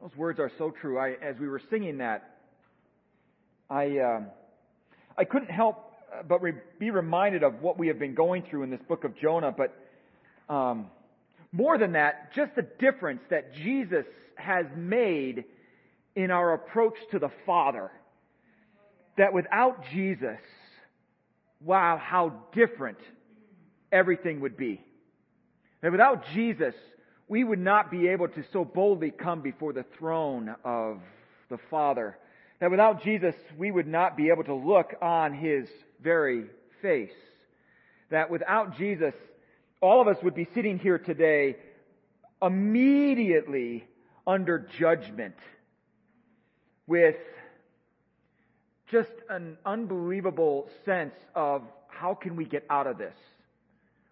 Those words are so true. I, as we were singing that, I, uh, I couldn't help but re- be reminded of what we have been going through in this book of Jonah. But um, more than that, just the difference that Jesus has made in our approach to the Father. That without Jesus, wow, how different everything would be. That without Jesus, we would not be able to so boldly come before the throne of the Father. That without Jesus, we would not be able to look on His very face. That without Jesus, all of us would be sitting here today immediately under judgment with just an unbelievable sense of how can we get out of this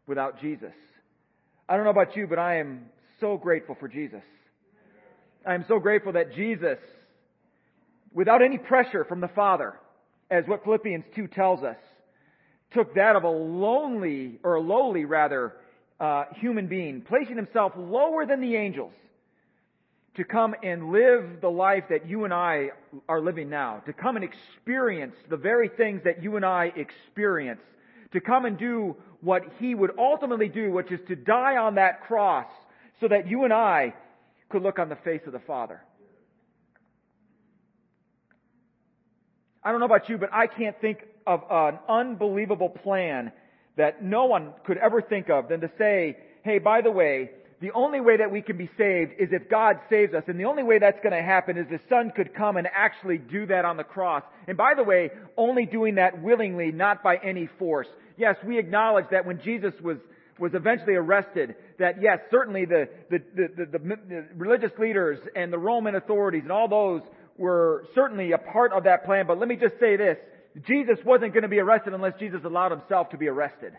without Jesus. I don't know about you, but I am so grateful for Jesus. I am so grateful that Jesus, without any pressure from the Father, as what Philippians 2 tells us, took that of a lonely, or a lowly rather, uh, human being, placing himself lower than the angels, to come and live the life that you and I are living now, to come and experience the very things that you and I experience, to come and do what he would ultimately do, which is to die on that cross so that you and I could look on the face of the Father. I don't know about you, but I can't think of an unbelievable plan that no one could ever think of than to say, hey, by the way, the only way that we can be saved is if God saves us. And the only way that's going to happen is the Son could come and actually do that on the cross. And by the way, only doing that willingly, not by any force. Yes, we acknowledge that when Jesus was was eventually arrested, that yes, certainly the, the, the, the, religious leaders and the Roman authorities and all those were certainly a part of that plan. But let me just say this. Jesus wasn't going to be arrested unless Jesus allowed himself to be arrested.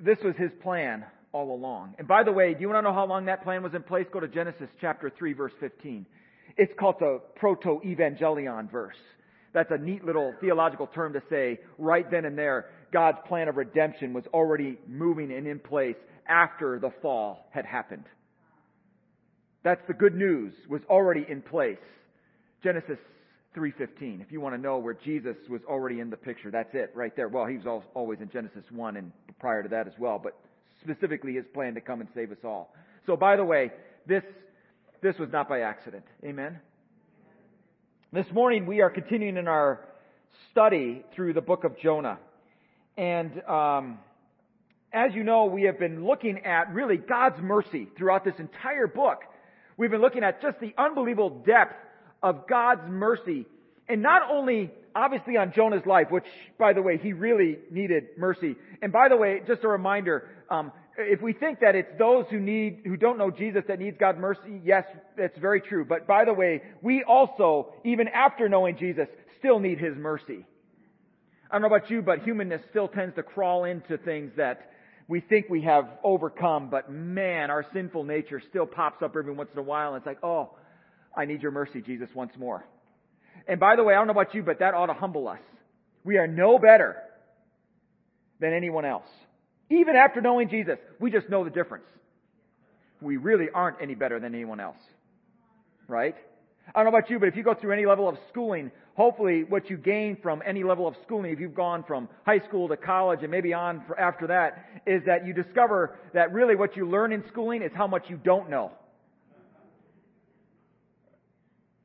This was his plan all along. And by the way, do you want to know how long that plan was in place? Go to Genesis chapter 3 verse 15. It's called the proto-evangelion verse. That's a neat little theological term to say right then and there, God's plan of redemption was already moving and in place after the fall had happened. That's the good news, was already in place. Genesis 3.15, if you want to know where Jesus was already in the picture, that's it right there. Well, he was always in Genesis 1 and prior to that as well, but specifically his plan to come and save us all. So by the way, this, this was not by accident. Amen? This morning we are continuing in our study through the book of Jonah. And, um, as you know, we have been looking at really God's mercy throughout this entire book. We've been looking at just the unbelievable depth of God's mercy. And not only obviously on Jonah's life, which, by the way, he really needed mercy. And by the way, just a reminder, um, if we think that it's those who need, who don't know Jesus that needs God's mercy, yes, that's very true. But by the way, we also, even after knowing Jesus, still need His mercy. I don't know about you, but humanness still tends to crawl into things that we think we have overcome, but man, our sinful nature still pops up every once in a while and it's like, oh, I need your mercy, Jesus, once more. And by the way, I don't know about you, but that ought to humble us. We are no better than anyone else. Even after knowing Jesus, we just know the difference. We really aren't any better than anyone else. Right? I don't know about you, but if you go through any level of schooling, hopefully what you gain from any level of schooling, if you've gone from high school to college and maybe on after that, is that you discover that really what you learn in schooling is how much you don't know.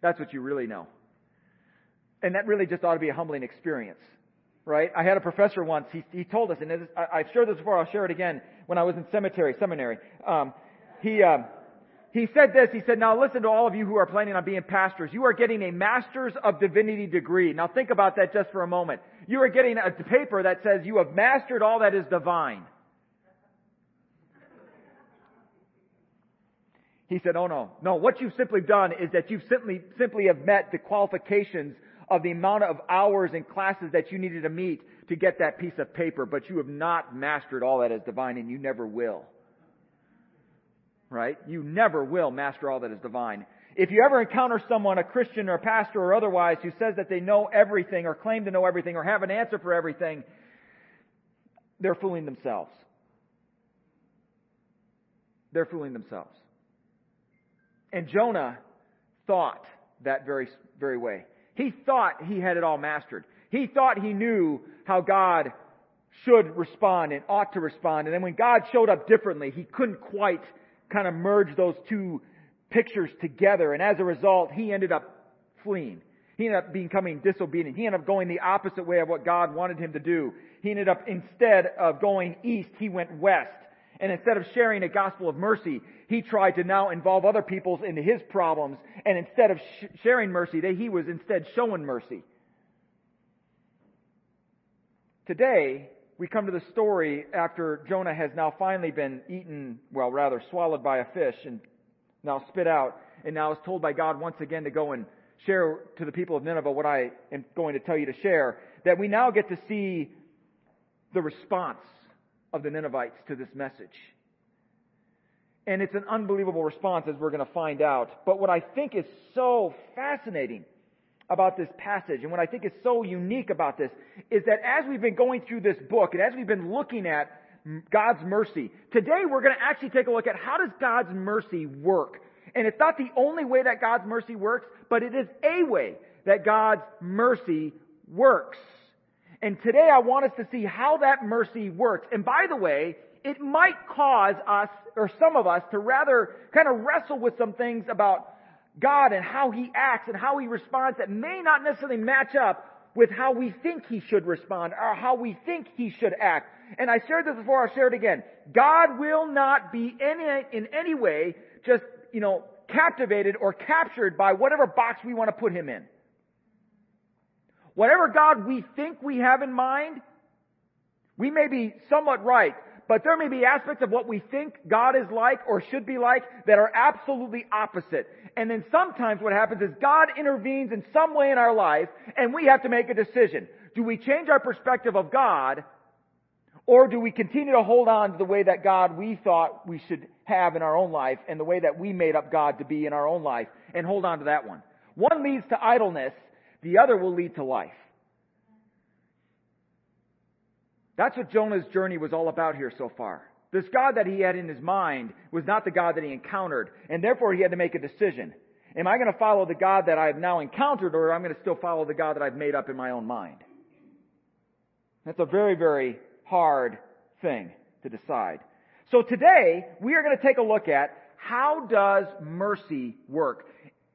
That's what you really know. And that really just ought to be a humbling experience. Right? I had a professor once, he, he told us, and is, I, have shared this before, I'll share it again, when I was in cemetery, seminary. Um, he, um, he said this, he said, now listen to all of you who are planning on being pastors. You are getting a Master's of Divinity degree. Now think about that just for a moment. You are getting a paper that says you have mastered all that is divine. He said, oh no, no, what you've simply done is that you've simply, simply have met the qualifications of the amount of hours and classes that you needed to meet to get that piece of paper, but you have not mastered all that is divine and you never will. Right? You never will master all that is divine. If you ever encounter someone, a Christian or a pastor or otherwise, who says that they know everything or claim to know everything or have an answer for everything, they're fooling themselves. They're fooling themselves. And Jonah thought that very, very way. He thought he had it all mastered. He thought he knew how God should respond and ought to respond. And then when God showed up differently, he couldn't quite kind of merge those two pictures together. And as a result, he ended up fleeing. He ended up becoming disobedient. He ended up going the opposite way of what God wanted him to do. He ended up, instead of going east, he went west. And instead of sharing a gospel of mercy, he tried to now involve other peoples into his problems. And instead of sh- sharing mercy, he was instead showing mercy. Today, we come to the story after Jonah has now finally been eaten, well, rather swallowed by a fish and now spit out, and now is told by God once again to go and share to the people of Nineveh what I am going to tell you to share, that we now get to see the response of the Ninevites to this message. And it's an unbelievable response as we're going to find out. But what I think is so fascinating about this passage and what I think is so unique about this is that as we've been going through this book and as we've been looking at God's mercy, today we're going to actually take a look at how does God's mercy work and it's not the only way that God's mercy works, but it is a way that God's mercy works. And today I want us to see how that mercy works. And by the way, it might cause us, or some of us, to rather kind of wrestle with some things about God and how He acts and how He responds that may not necessarily match up with how we think He should respond or how we think He should act. And I shared this before, I'll share it again. God will not be any, in any way just you know, captivated or captured by whatever box we want to put him in. Whatever God we think we have in mind, we may be somewhat right, but there may be aspects of what we think God is like or should be like that are absolutely opposite. And then sometimes what happens is God intervenes in some way in our life and we have to make a decision. Do we change our perspective of God or do we continue to hold on to the way that God we thought we should have in our own life and the way that we made up God to be in our own life and hold on to that one? One leads to idleness, the other will lead to life. That's what Jonah's journey was all about here so far. This God that he had in his mind was not the God that he encountered, and therefore he had to make a decision. Am I going to follow the God that I've now encountered, or am I going to still follow the God that I've made up in my own mind? That's a very, very hard thing to decide. So today, we are going to take a look at how does mercy work?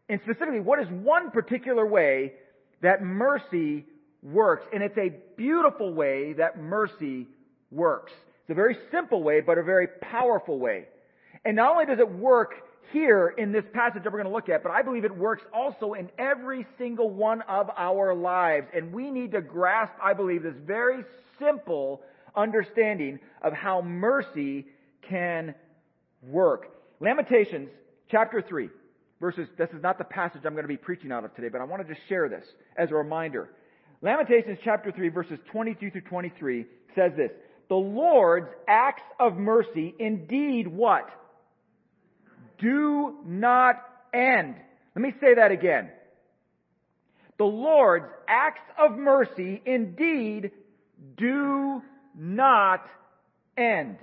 And specifically, what is one particular way that mercy works? And it's a beautiful way that mercy works. It's a very simple way, but a very powerful way. And not only does it work here in this passage that we're going to look at, but I believe it works also in every single one of our lives. And we need to grasp, I believe, this very simple understanding of how mercy can work. Lamentations chapter 3, verses, this is not the passage I'm going to be preaching out of today, but I wanted to share this as a reminder. Lamentations chapter 3, verses 22 through 23 says this, The Lord's acts of mercy indeed what? Do not end. Let me say that again. The Lord's acts of mercy indeed do not end.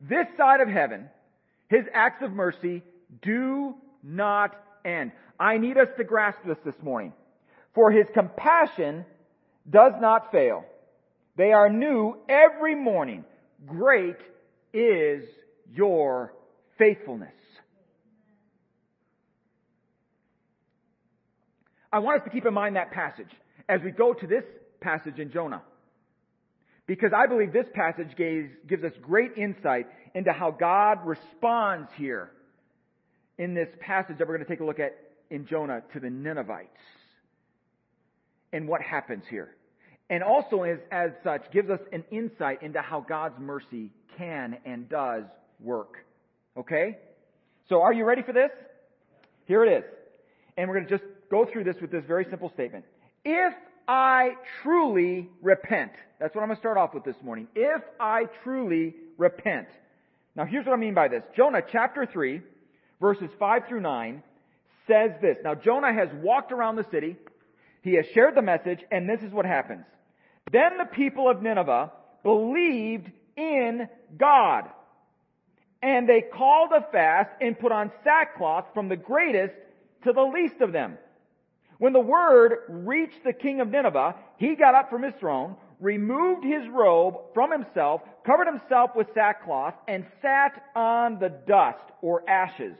This side of heaven, His acts of mercy do not end. I need us to grasp this this morning. For His compassion does not fail. They are new every morning. Great is your faithfulness. I want us to keep in mind that passage as we go to this passage in Jonah. Because I believe this passage gives, gives us great insight into how God responds here in this passage that we're going to take a look at in Jonah to the Ninevites. And what happens here. And also as, as such gives us an insight into how God's mercy can and does work. Okay? So are you ready for this? Here it is. And we're going to just go through this with this very simple statement. If I truly repent. That's what I'm going to start off with this morning. If I truly repent. Now here's what I mean by this. Jonah chapter 3, verses 5 through 9 says this. Now Jonah has walked around the city. He has shared the message and this is what happens. Then the people of Nineveh believed in God And they called a fast and put on sackcloth from the greatest to the least of them. When the word reached the king of Nineveh, he got up from his throne, removed his robe from himself, covered himself with sackcloth, and sat on the dust or ashes.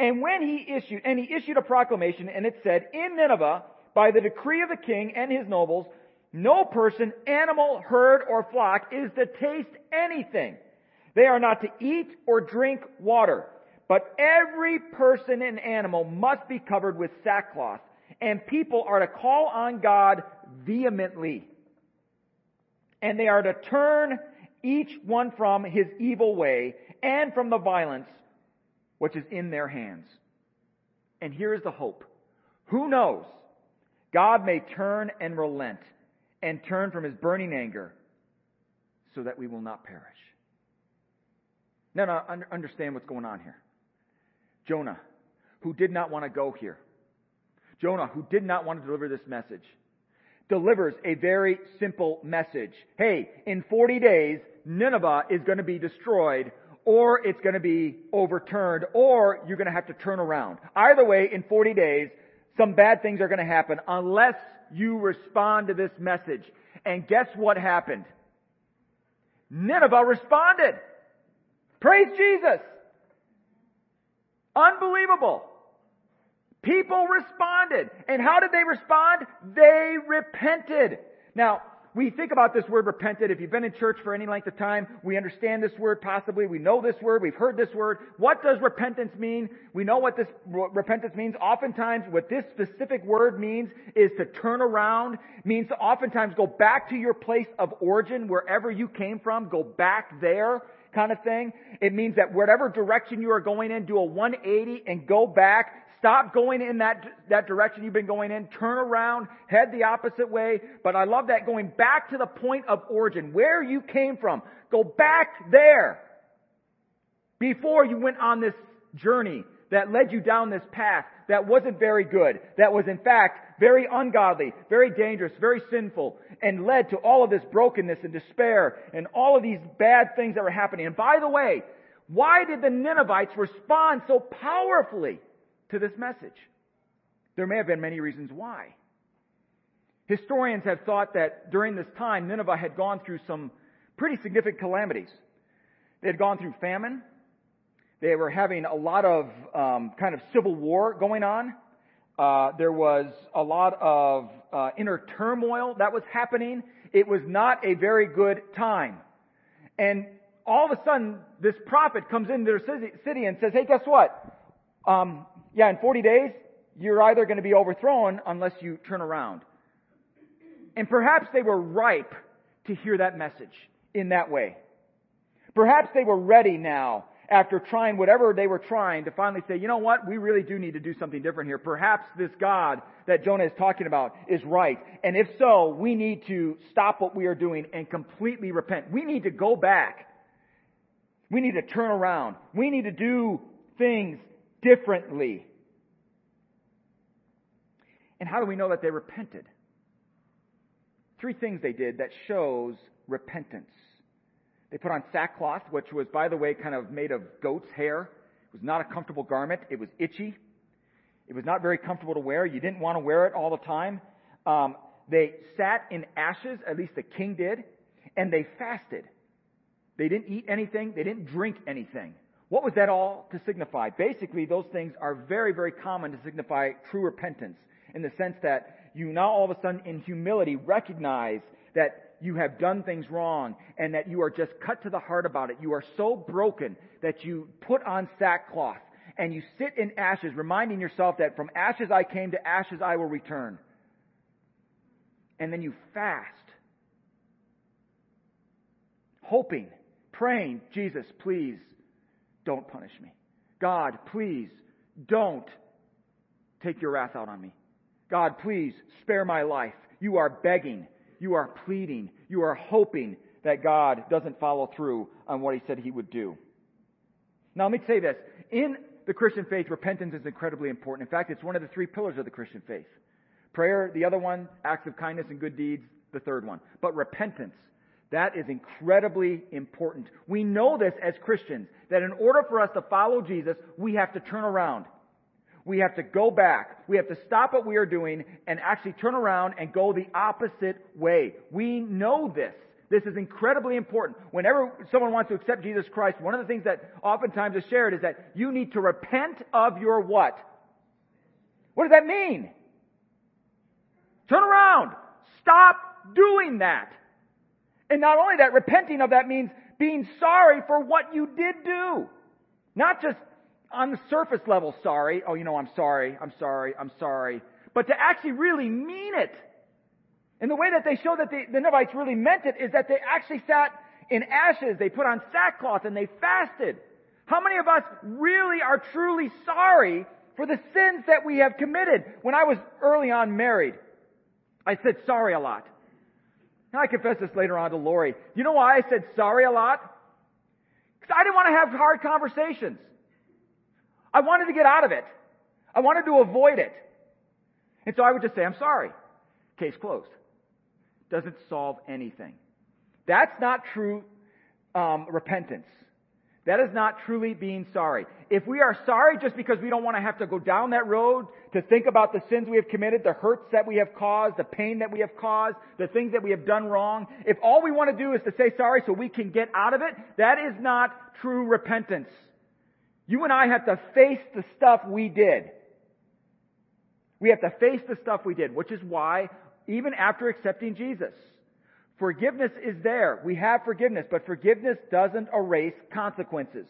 And when he issued, and he issued a proclamation, and it said, in Nineveh, by the decree of the king and his nobles, no person, animal, herd, or flock is to taste anything. They are not to eat or drink water. But every person and animal must be covered with sackcloth, and people are to call on God vehemently. And they are to turn each one from his evil way and from the violence which is in their hands. And here is the hope. Who knows? God may turn and relent and turn from his burning anger so that we will not perish. Now, now understand what's going on here. Jonah, who did not want to go here. Jonah, who did not want to deliver this message, delivers a very simple message. Hey, in 40 days, Nineveh is going to be destroyed or it's going to be overturned, or you're going to have to turn around. Either way, in 40 days, some bad things are going to happen unless you respond to this message. And guess what happened? Nineveh responded. Praise Jesus. Unbelievable. People responded. And how did they respond? They repented. Now, we think about this word repented. If you've been in church for any length of time, we understand this word possibly. We know this word. We've heard this word. What does repentance mean? We know what this what repentance means. Oftentimes, what this specific word means is to turn around, means to oftentimes go back to your place of origin, wherever you came from, go back there kind of thing. It means that whatever direction you are going in, do a 180 and go back Stop going in that, that direction you've been going in. Turn around. Head the opposite way. But I love that going back to the point of origin, where you came from. Go back there. Before you went on this journey that led you down this path that wasn't very good, that was in fact very ungodly, very dangerous, very sinful, and led to all of this brokenness and despair and all of these bad things that were happening. And by the way, why did the Ninevites respond so powerfully? To this message. There may have been many reasons why. Historians have thought that during this time, Nineveh had gone through some pretty significant calamities. They had gone through famine. They were having a lot of um, kind of civil war going on. Uh, there was a lot of uh, inner turmoil that was happening. It was not a very good time. And all of a sudden, this prophet comes into their city and says, "Hey, guess what? Um, yeah, in 40 days, you're either going to be overthrown unless you turn around. And perhaps they were ripe to hear that message in that way. Perhaps they were ready now after trying whatever they were trying to finally say, you know what, we really do need to do something different here. Perhaps this God that Jonah is talking about is right. And if so, we need to stop what we are doing and completely repent. We need to go back. We need to turn around. We need to do things differently. And how do we know that they repented? Three things they did that shows repentance. They put on sackcloth, which was, by the way, kind of made of goat's hair. It was not a comfortable garment. It was itchy. It was not very comfortable to wear. You didn't want to wear it all the time. Um, they sat in ashes, at least the king did, and they fasted. They didn't eat anything. They didn't drink anything. What was that all to signify? Basically, those things are very, very common to signify true repentance in the sense that you now all of a sudden in humility recognize that you have done things wrong and that you are just cut to the heart about it. You are so broken that you put on sackcloth and you sit in ashes, reminding yourself that from ashes I came, to ashes I will return. And then you fast, hoping, praying, Jesus, please don't punish me. God, please don't take your wrath out on me. God, please spare my life. You are begging. You are pleading. You are hoping that God doesn't follow through on what he said he would do. Now let me say this. In the Christian faith, repentance is incredibly important. In fact, it's one of the three pillars of the Christian faith. Prayer, the other one, acts of kindness and good deeds, the third one. But repentance, That is incredibly important. We know this as Christians, that in order for us to follow Jesus, we have to turn around. We have to go back. We have to stop what we are doing and actually turn around and go the opposite way. We know this. This is incredibly important. Whenever someone wants to accept Jesus Christ, one of the things that oftentimes is shared is that you need to repent of your what? What does that mean? Turn around. Stop doing that. And not only that, repenting of that means being sorry for what you did do. Not just on the surface level sorry. Oh, you know, I'm sorry, I'm sorry, I'm sorry. But to actually really mean it. And the way that they show that the, the really meant it is that they actually sat in ashes, they put on sackcloth, and they fasted. How many of us really are truly sorry for the sins that we have committed? When I was early on married, I said sorry a lot. Now I confess this later on to Lori. You know why I said sorry a lot? Because I didn't want to have hard conversations. I wanted to get out of it. I wanted to avoid it. And so I would just say, I'm sorry. Case closed. Doesn't solve anything. That's not true um, repentance. That is not truly being sorry. If we are sorry just because we don't want to have to go down that road to think about the sins we have committed, the hurts that we have caused, the pain that we have caused, the things that we have done wrong, if all we want to do is to say sorry so we can get out of it, that is not true repentance. You and I have to face the stuff we did. We have to face the stuff we did, which is why, even after accepting Jesus, forgiveness is there. We have forgiveness, but forgiveness doesn't erase consequences.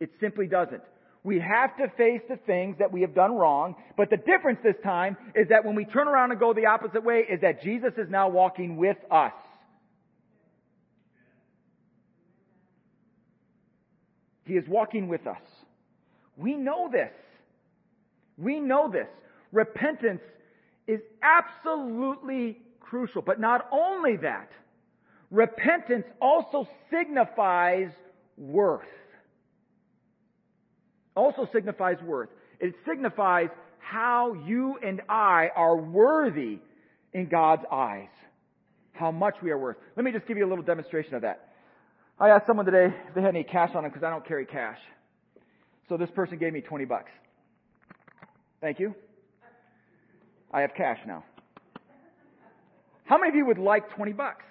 It simply doesn't. We have to face the things that we have done wrong, but the difference this time is that when we turn around and go the opposite way is that Jesus is now walking with us. He is walking with us. We know this. We know this. Repentance is absolutely crucial. But not only that, repentance also signifies worth. Also signifies worth. It signifies how you and I are worthy in God's eyes. How much we are worth. Let me just give you a little demonstration of that. I asked someone today if they had any cash on them because I don't carry cash. So this person gave me 20 bucks. Thank you. I have cash now. How many of you would like 20 bucks?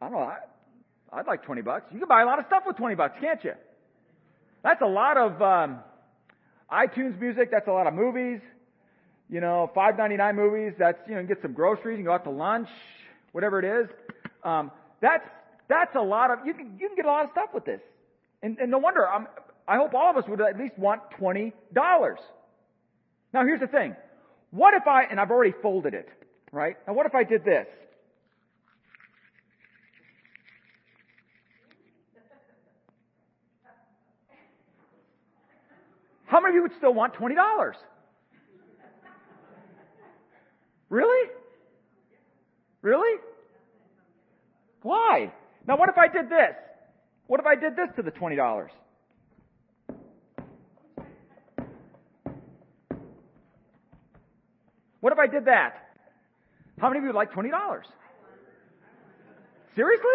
I don't know. I, I'd like 20 bucks. You can buy a lot of stuff with 20 bucks, can't you? That's a lot of um, iTunes music. That's a lot of movies. You know, 5.99 movies. That's you know, you get some groceries. Can go out to lunch, whatever it is. Um, that's that's a lot of. You can you can get a lot of stuff with this. And, and no wonder, I'm, I hope all of us would at least want $20. Now here's the thing. What if I, and I've already folded it, right? Now what if I did this? How many of you would still want $20? Really? Really? Why? Now what if I did this? What if I did this to the $20? What if I did that? How many of you would like $20? Seriously?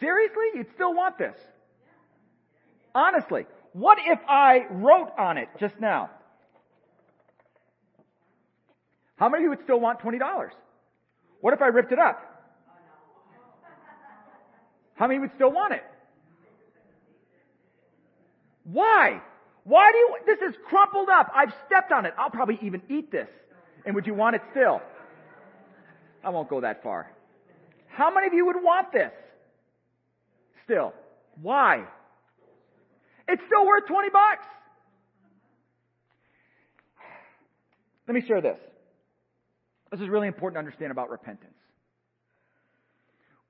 Seriously? You'd still want this? Honestly, what if I wrote on it just now? How many of you would still want $20? What if I ripped it up? How many would still want it? Why? Why do you, this is crumpled up. I've stepped on it. I'll probably even eat this. And would you want it still? I won't go that far. How many of you would want this? Still. Why? It's still worth 20 bucks. Let me share this. This is really important to understand about repentance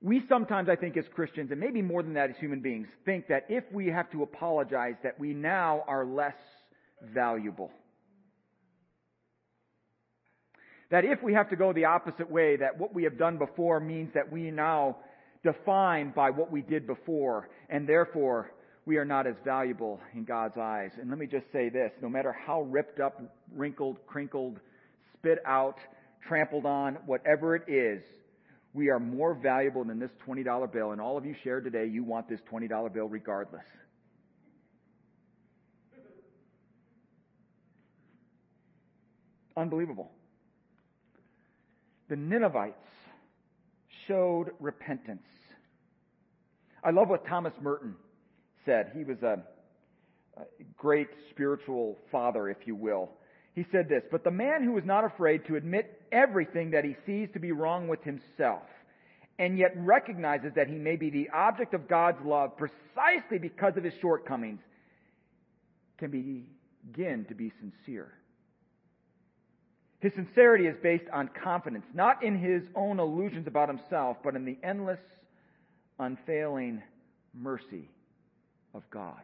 we sometimes, I think, as Christians, and maybe more than that as human beings, think that if we have to apologize, that we now are less valuable. That if we have to go the opposite way, that what we have done before means that we now defined by what we did before, and therefore we are not as valuable in God's eyes. And let me just say this no matter how ripped up, wrinkled, crinkled, spit out, trampled on, whatever it is, we are more valuable than this $20 bill. And all of you shared today, you want this $20 bill regardless. Unbelievable. The Ninevites showed repentance. I love what Thomas Merton said. He was a, a great spiritual father, if you will. He said this, but the man who is not afraid to admit everything that he sees to be wrong with himself, and yet recognizes that he may be the object of God's love precisely because of his shortcomings, can begin to be sincere. His sincerity is based on confidence, not in his own illusions about himself, but in the endless, unfailing mercy of God.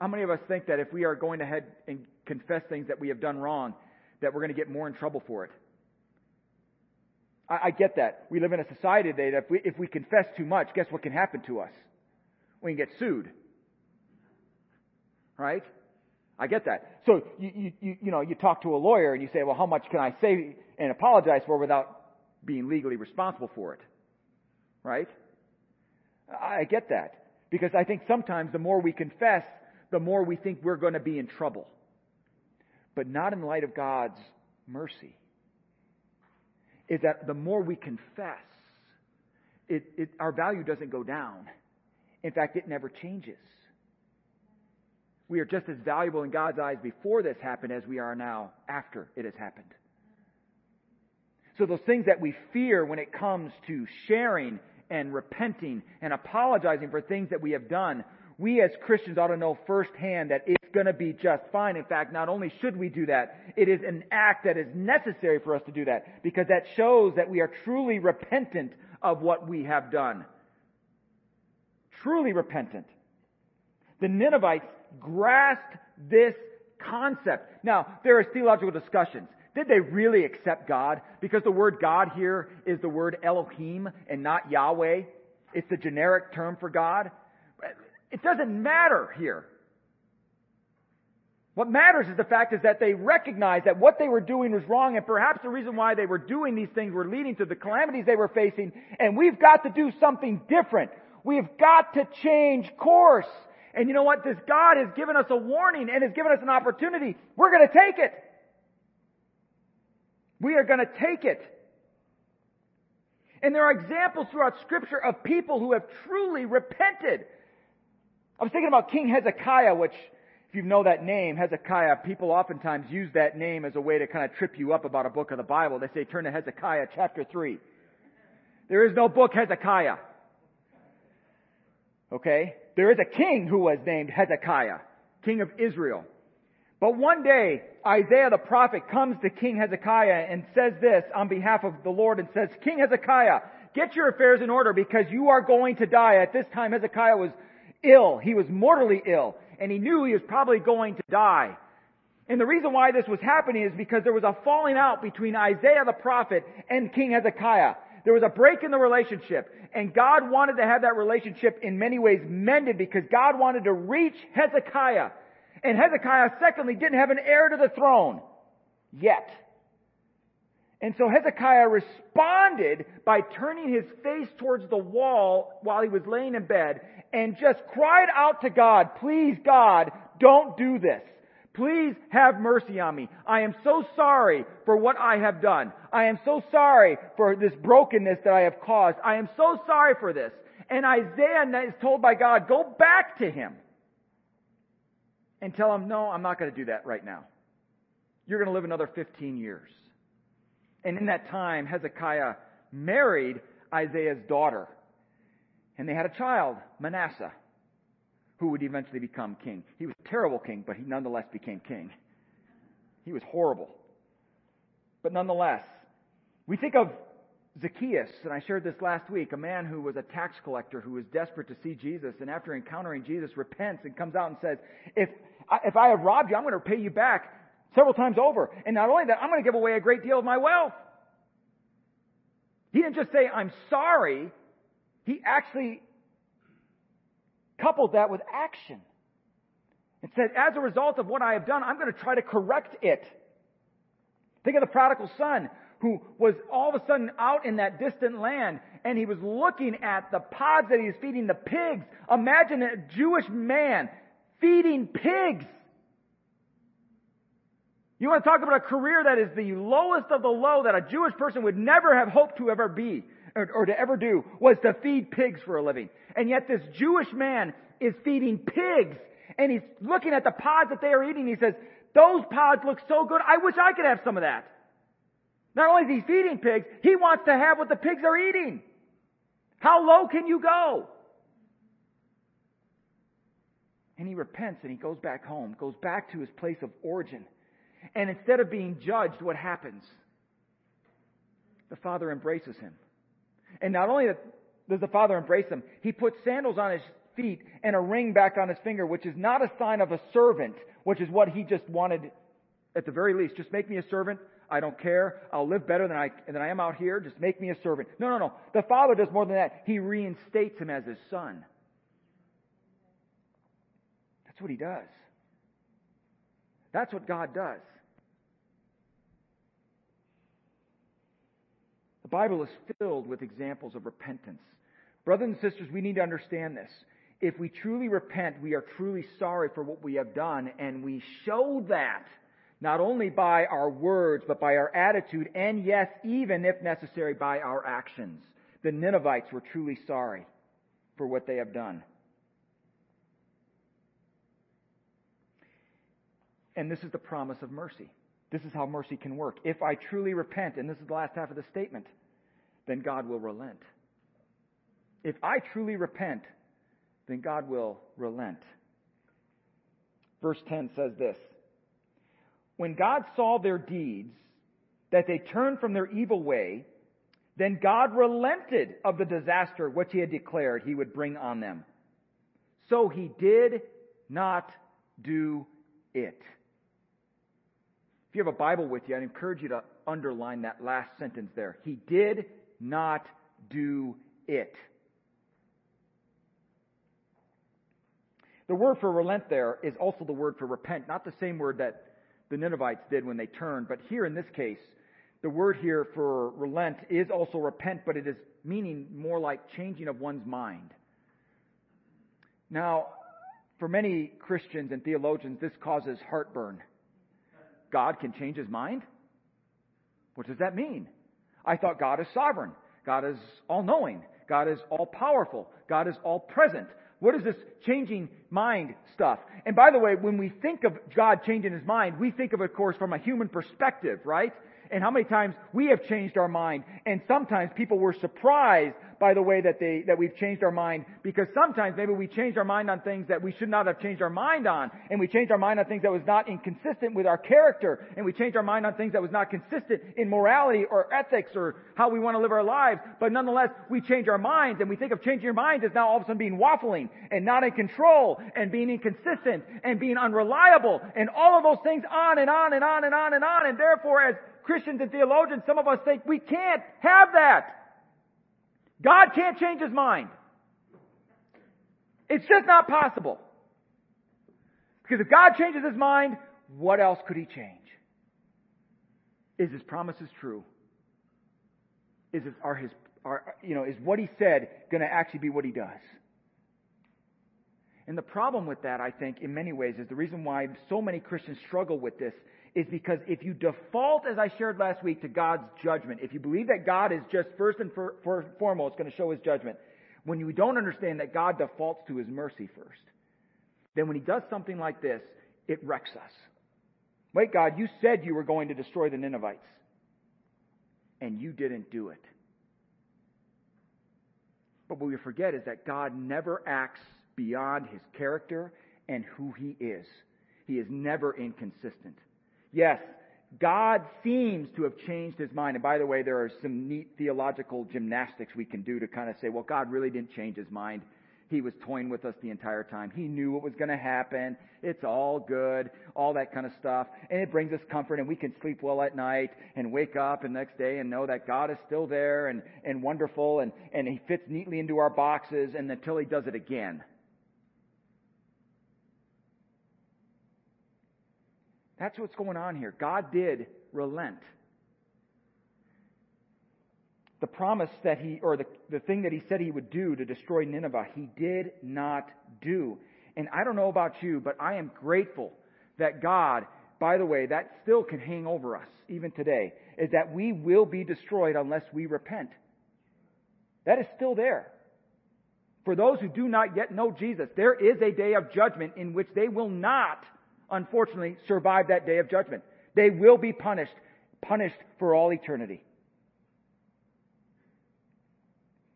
How many of us think that if we are going ahead and confess things that we have done wrong, that we're going to get more in trouble for it? I, I get that. We live in a society today that if we, if we confess too much, guess what can happen to us? We can get sued. Right? I get that. So you, you, you know, you talk to a lawyer and you say, well, how much can I say and apologize for without being legally responsible for it? Right? I get that. Because I think sometimes the more we confess, the more we think we're going to be in trouble. But not in light of God's mercy. Is that the more we confess, it, it, our value doesn't go down. In fact, it never changes. We are just as valuable in God's eyes before this happened as we are now after it has happened. So those things that we fear when it comes to sharing and repenting and apologizing for things that we have done, we as Christians ought to know firsthand that it's going to be just fine. In fact, not only should we do that, it is an act that is necessary for us to do that because that shows that we are truly repentant of what we have done. Truly repentant. The Ninevites grasped this concept. Now, there is theological discussions. Did they really accept God? Because the word God here is the word Elohim and not Yahweh. It's the generic term for God. It doesn't matter here. What matters is the fact is that they recognized that what they were doing was wrong and perhaps the reason why they were doing these things were leading to the calamities they were facing and we've got to do something different. We've got to change course. And you know what? This God has given us a warning and has given us an opportunity. We're going to take it. We are going to take it. And there are examples throughout scripture of people who have truly repented. I was thinking about King Hezekiah, which, if you know that name, Hezekiah, people oftentimes use that name as a way to kind of trip you up about a book of the Bible. They say, turn to Hezekiah chapter 3. There is no book Hezekiah. Okay? There is a king who was named Hezekiah, king of Israel. But one day, Isaiah the prophet comes to King Hezekiah and says this on behalf of the Lord and says, King Hezekiah, get your affairs in order because you are going to die. At this time, Hezekiah was ill. He was mortally ill and he knew he was probably going to die. And the reason why this was happening is because there was a falling out between Isaiah the prophet and King Hezekiah. There was a break in the relationship. And God wanted to have that relationship in many ways mended because God wanted to reach Hezekiah. And Hezekiah, secondly, didn't have an heir to the throne yet. And so Hezekiah responded by turning his face towards the wall while he was laying in bed and just cried out to God, please God, don't do this. Please have mercy on me. I am so sorry for what I have done. I am so sorry for this brokenness that I have caused. I am so sorry for this. And Isaiah is told by God, go back to him and tell him, no, I'm not going to do that right now. You're going to live another 15 years. And in that time, Hezekiah married Isaiah's daughter. And they had a child, Manasseh who would eventually become king. He was a terrible king, but he nonetheless became king. He was horrible. But nonetheless, we think of Zacchaeus, and I shared this last week, a man who was a tax collector who was desperate to see Jesus, and after encountering Jesus, repents and comes out and says, if I, if I have robbed you, I'm going to pay you back several times over. And not only that, I'm going to give away a great deal of my wealth. He didn't just say, I'm sorry. He actually coupled that with action. and said, as a result of what I have done, I'm going to try to correct it. Think of the prodigal son who was all of a sudden out in that distant land and he was looking at the pods that he was feeding the pigs. Imagine a Jewish man feeding pigs. You want to talk about a career that is the lowest of the low that a Jewish person would never have hoped to ever be or, or to ever do was to feed pigs for a living. And yet this Jewish man is feeding pigs and he's looking at the pods that they are eating. He says, those pods look so good. I wish I could have some of that. Not only is he feeding pigs, he wants to have what the pigs are eating. How low can you go? And he repents and he goes back home, goes back to his place of origin. And instead of being judged, what happens? The father embraces him. And not only does the father embrace him, he puts sandals on his feet and a ring back on his finger, which is not a sign of a servant, which is what he just wanted at the very least. Just make me a servant. I don't care. I'll live better than I, than I am out here. Just make me a servant. No, no, no. The father does more than that. He reinstates him as his son. That's what he does. That's what God does. The Bible is filled with examples of repentance. Brothers and sisters, we need to understand this. If we truly repent, we are truly sorry for what we have done, and we show that not only by our words, but by our attitude, and yes, even if necessary, by our actions. The Ninevites were truly sorry for what they have done. And this is the promise of mercy. This is how mercy can work. If I truly repent, and this is the last half of the statement, then God will relent. If I truly repent, then God will relent. Verse 10 says this When God saw their deeds, that they turned from their evil way, then God relented of the disaster which he had declared he would bring on them. So he did not do it. If you have a Bible with you, I'd encourage you to underline that last sentence there. He did not do it. The word for relent there is also the word for repent, not the same word that the Ninevites did when they turned, but here in this case, the word here for relent is also repent, but it is meaning more like changing of one's mind. Now, for many Christians and theologians, this causes heartburn. God can change his mind? What does that mean? I thought God is sovereign. God is all knowing. God is all powerful. God is all present. What is this changing mind stuff? And by the way, when we think of God changing his mind, we think of it, of course, from a human perspective, right? And how many times we have changed our mind, and sometimes people were surprised by the way that they, that we've changed our mind because sometimes maybe we changed our mind on things that we should not have changed our mind on and we changed our mind on things that was not inconsistent with our character and we changed our mind on things that was not consistent in morality or ethics or how we want to live our lives. But nonetheless, we change our minds and we think of changing your mind as now all of a sudden being waffling and not in control and being inconsistent and being unreliable and all of those things on and on and on and on and on. And therefore, as Christians and theologians, some of us think we can't have that. God can't change his mind. It's just not possible. Because if God changes his mind, what else could he change? Is his promises true? Is it, are his, are, you know, is what he said going to actually be what he does? And the problem with that, I think, in many ways, is the reason why so many Christians struggle with this is because if you default, as I shared last week, to God's judgment, if you believe that God is just first and for, for, foremost going to show his judgment, when you don't understand that God defaults to his mercy first, then when he does something like this, it wrecks us. Wait, God, you said you were going to destroy the Ninevites, and you didn't do it. But what we forget is that God never acts beyond his character and who he is. He is never inconsistent. Yes, God seems to have changed his mind. And by the way, there are some neat theological gymnastics we can do to kind of say, well, God really didn't change his mind. He was toying with us the entire time. He knew what was going to happen. It's all good, all that kind of stuff. And it brings us comfort and we can sleep well at night and wake up the next day and know that God is still there and, and wonderful and, and he fits neatly into our boxes and until he does it again. That's what's going on here. God did relent. The promise that he, or the, the thing that he said he would do to destroy Nineveh, he did not do. And I don't know about you, but I am grateful that God, by the way, that still can hang over us even today, is that we will be destroyed unless we repent. That is still there. For those who do not yet know Jesus, there is a day of judgment in which they will not, unfortunately, survive that day of judgment. They will be punished, punished for all eternity.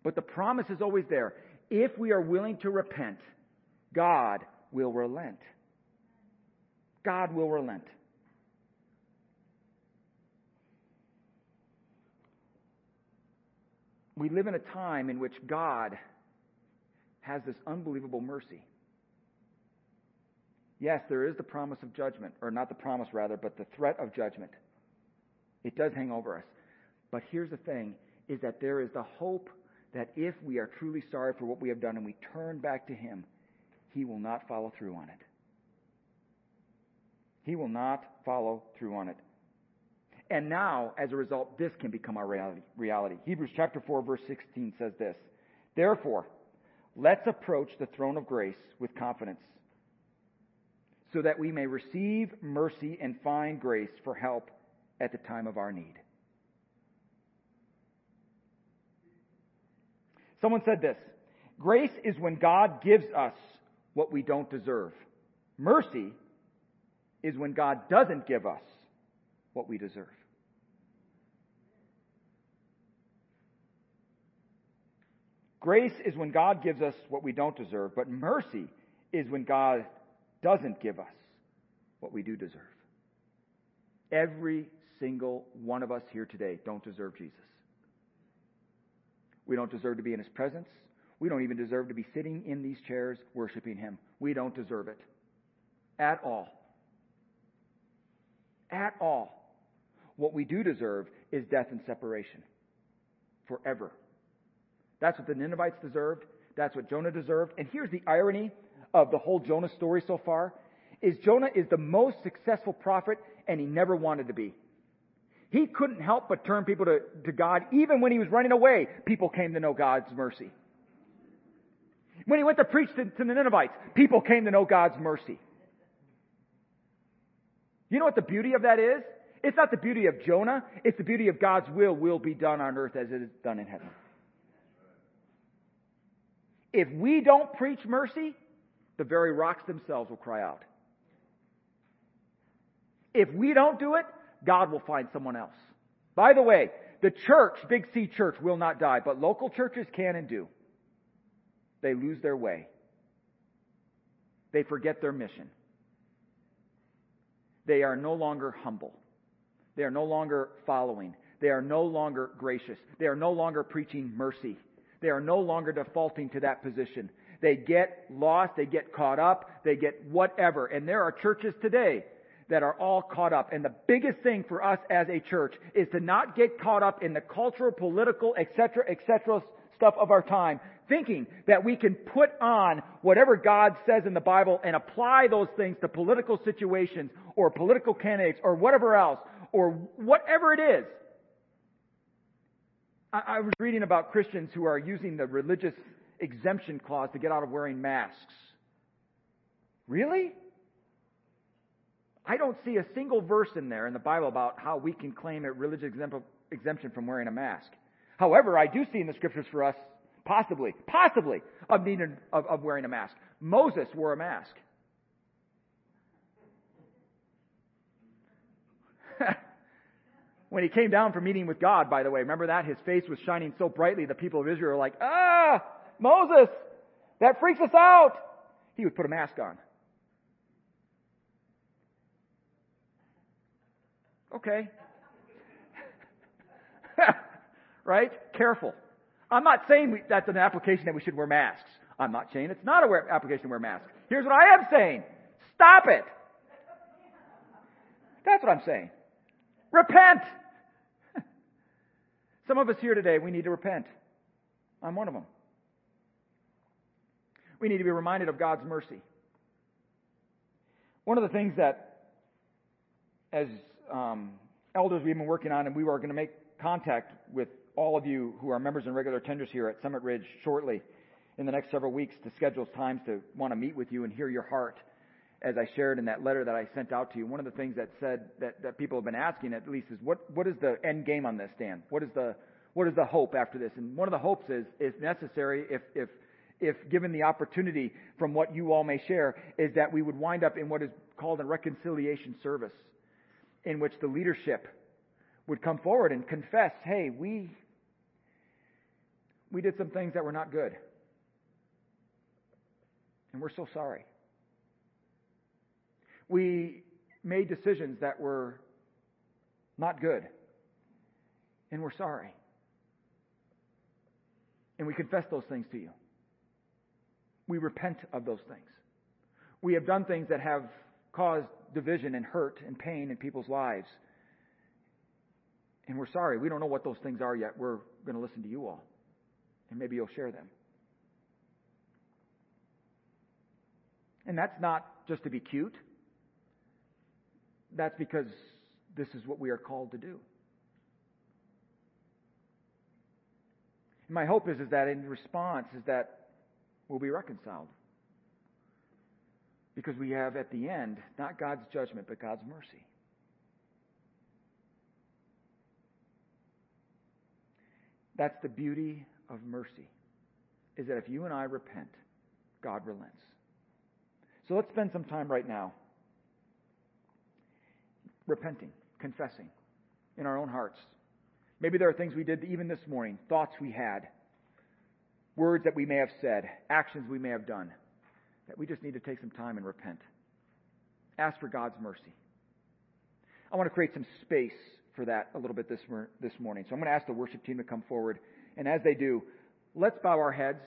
But the promise is always there. If we are willing to repent, God will relent. God will relent. We live in a time in which God has this unbelievable mercy. Yes, there is the promise of judgment, or not the promise rather, but the threat of judgment. It does hang over us. But here's the thing is that there is the hope that if we are truly sorry for what we have done and we turn back to Him, He will not follow through on it. He will not follow through on it. And now, as a result, this can become our reality. Hebrews chapter 4, verse 16 says this Therefore, let's approach the throne of grace with confidence so that we may receive mercy and find grace for help at the time of our need. Someone said this Grace is when God gives us what we don't deserve. Mercy is when God doesn't give us what we deserve. Grace is when God gives us what we don't deserve, but mercy is when God doesn't give us what we do deserve. Every single one of us here today don't deserve Jesus. We don't deserve to be in his presence. We don't even deserve to be sitting in these chairs worshiping him. We don't deserve it. At all. At all. What we do deserve is death and separation. Forever. That's what the Ninevites deserved. That's what Jonah deserved. And here's the irony of the whole Jonah story so far is Jonah is the most successful prophet and he never wanted to be. He couldn't help but turn people to, to God. Even when he was running away, people came to know God's mercy. When he went to preach to, to the Ninevites, people came to know God's mercy. You know what the beauty of that is? It's not the beauty of Jonah, it's the beauty of God's will will be done on earth as it is done in heaven. If we don't preach mercy, the very rocks themselves will cry out. If we don't do it, God will find someone else. By the way, the church, Big C church, will not die, but local churches can and do. They lose their way. They forget their mission. They are no longer humble. They are no longer following. They are no longer gracious. They are no longer preaching mercy. They are no longer defaulting to that position. They get lost, they get caught up, they get whatever. And there are churches today that are all caught up. And the biggest thing for us as a church is to not get caught up in the cultural, political, etc., etc. stuff of our time, thinking that we can put on whatever God says in the Bible and apply those things to political situations or political candidates or whatever else or whatever it is. I, I was reading about Christians who are using the religious exemption clause to get out of wearing masks. Really? I don't see a single verse in there in the Bible about how we can claim a religious exemption from wearing a mask. However, I do see in the scriptures for us, possibly, possibly, of needing of, of wearing a mask. Moses wore a mask. when he came down from meeting with God, by the way, remember that? His face was shining so brightly, the people of Israel were like, ah, Moses, that freaks us out. He would put a mask on. Okay. right? Careful. I'm not saying we, that's an application that we should wear masks. I'm not saying it's not an application to wear masks. Here's what I am saying. Stop it. That's what I'm saying. Repent. Some of us here today, we need to repent. I'm one of them. We need to be reminded of God's mercy. One of the things that, as um, elders we've been working on, and we are going to make contact with all of you who are members and regular tenders here at Summit Ridge shortly in the next several weeks to schedule times to want to meet with you and hear your heart. As I shared in that letter that I sent out to you, one of the things that said that, that people have been asking at least is what, what is the end game on this, Dan? What is the, what is the hope after this? And one of the hopes is, if necessary, if, if, if given the opportunity from what you all may share, is that we would wind up in what is called a reconciliation service in which the leadership would come forward and confess, hey, we, we did some things that were not good. And we're so sorry. We made decisions that were not good. And we're sorry. And we confess those things to you. We repent of those things. We have done things that have caused division and hurt and pain in people's lives. And we're sorry. We don't know what those things are yet. We're going to listen to you all. And maybe you'll share them. And that's not just to be cute. That's because this is what we are called to do. And my hope is, is that in response is that we'll be reconciled. Because we have at the end not God's judgment, but God's mercy. That's the beauty of mercy, is that if you and I repent, God relents. So let's spend some time right now repenting, confessing in our own hearts. Maybe there are things we did even this morning, thoughts we had, words that we may have said, actions we may have done, that we just need to take some time and repent. Ask for God's mercy. I want to create some space for that a little bit this, this morning. So I'm going to ask the worship team to come forward. And as they do, let's bow our heads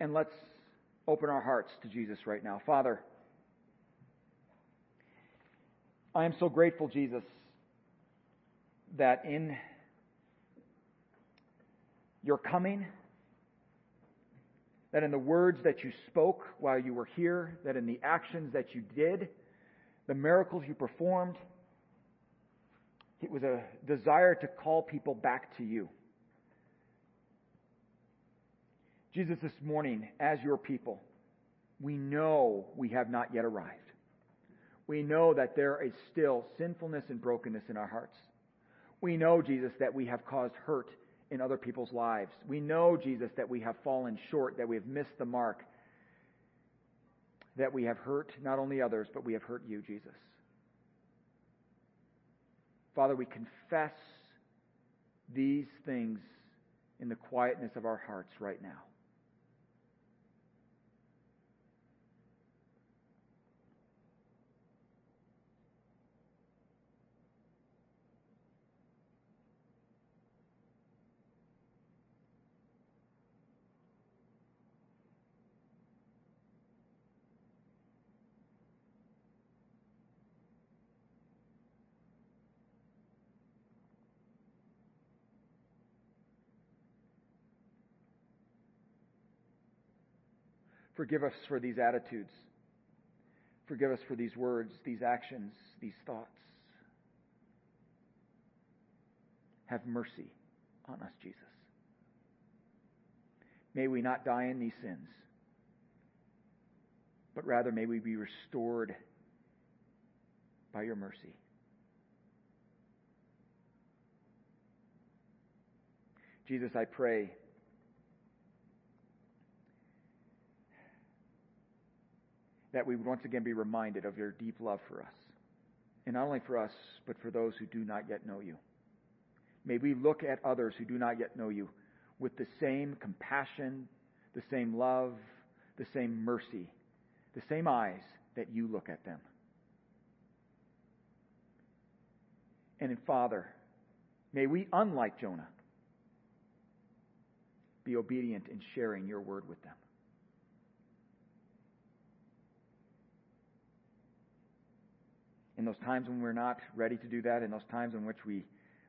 and let's open our hearts to Jesus right now. Father, I am so grateful, Jesus, that in your coming, that in the words that you spoke while you were here, that in the actions that you did, the miracles you performed, it was a desire to call people back to you. Jesus, this morning, as your people, we know we have not yet arrived. We know that there is still sinfulness and brokenness in our hearts. We know, Jesus, that we have caused hurt in other people's lives. We know, Jesus, that we have fallen short, that we have missed the mark, that we have hurt not only others, but we have hurt you, Jesus. Father, we confess these things in the quietness of our hearts right now. Forgive us for these attitudes. Forgive us for these words, these actions, these thoughts. Have mercy on us, Jesus. May we not die in these sins, but rather may we be restored by your mercy. Jesus, I pray that we would once again be reminded of your deep love for us. And not only for us, but for those who do not yet know you. May we look at others who do not yet know you with the same compassion, the same love, the same mercy, the same eyes that you look at them. And in Father, may we, unlike Jonah, be obedient in sharing your word with them. In those times when we're not ready to do that, in those times in which we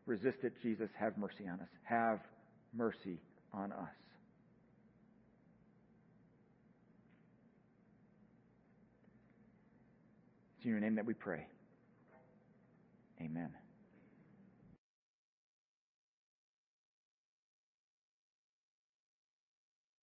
resist it, Jesus, have mercy on us. Have mercy on us. It's in your name that we pray. Amen.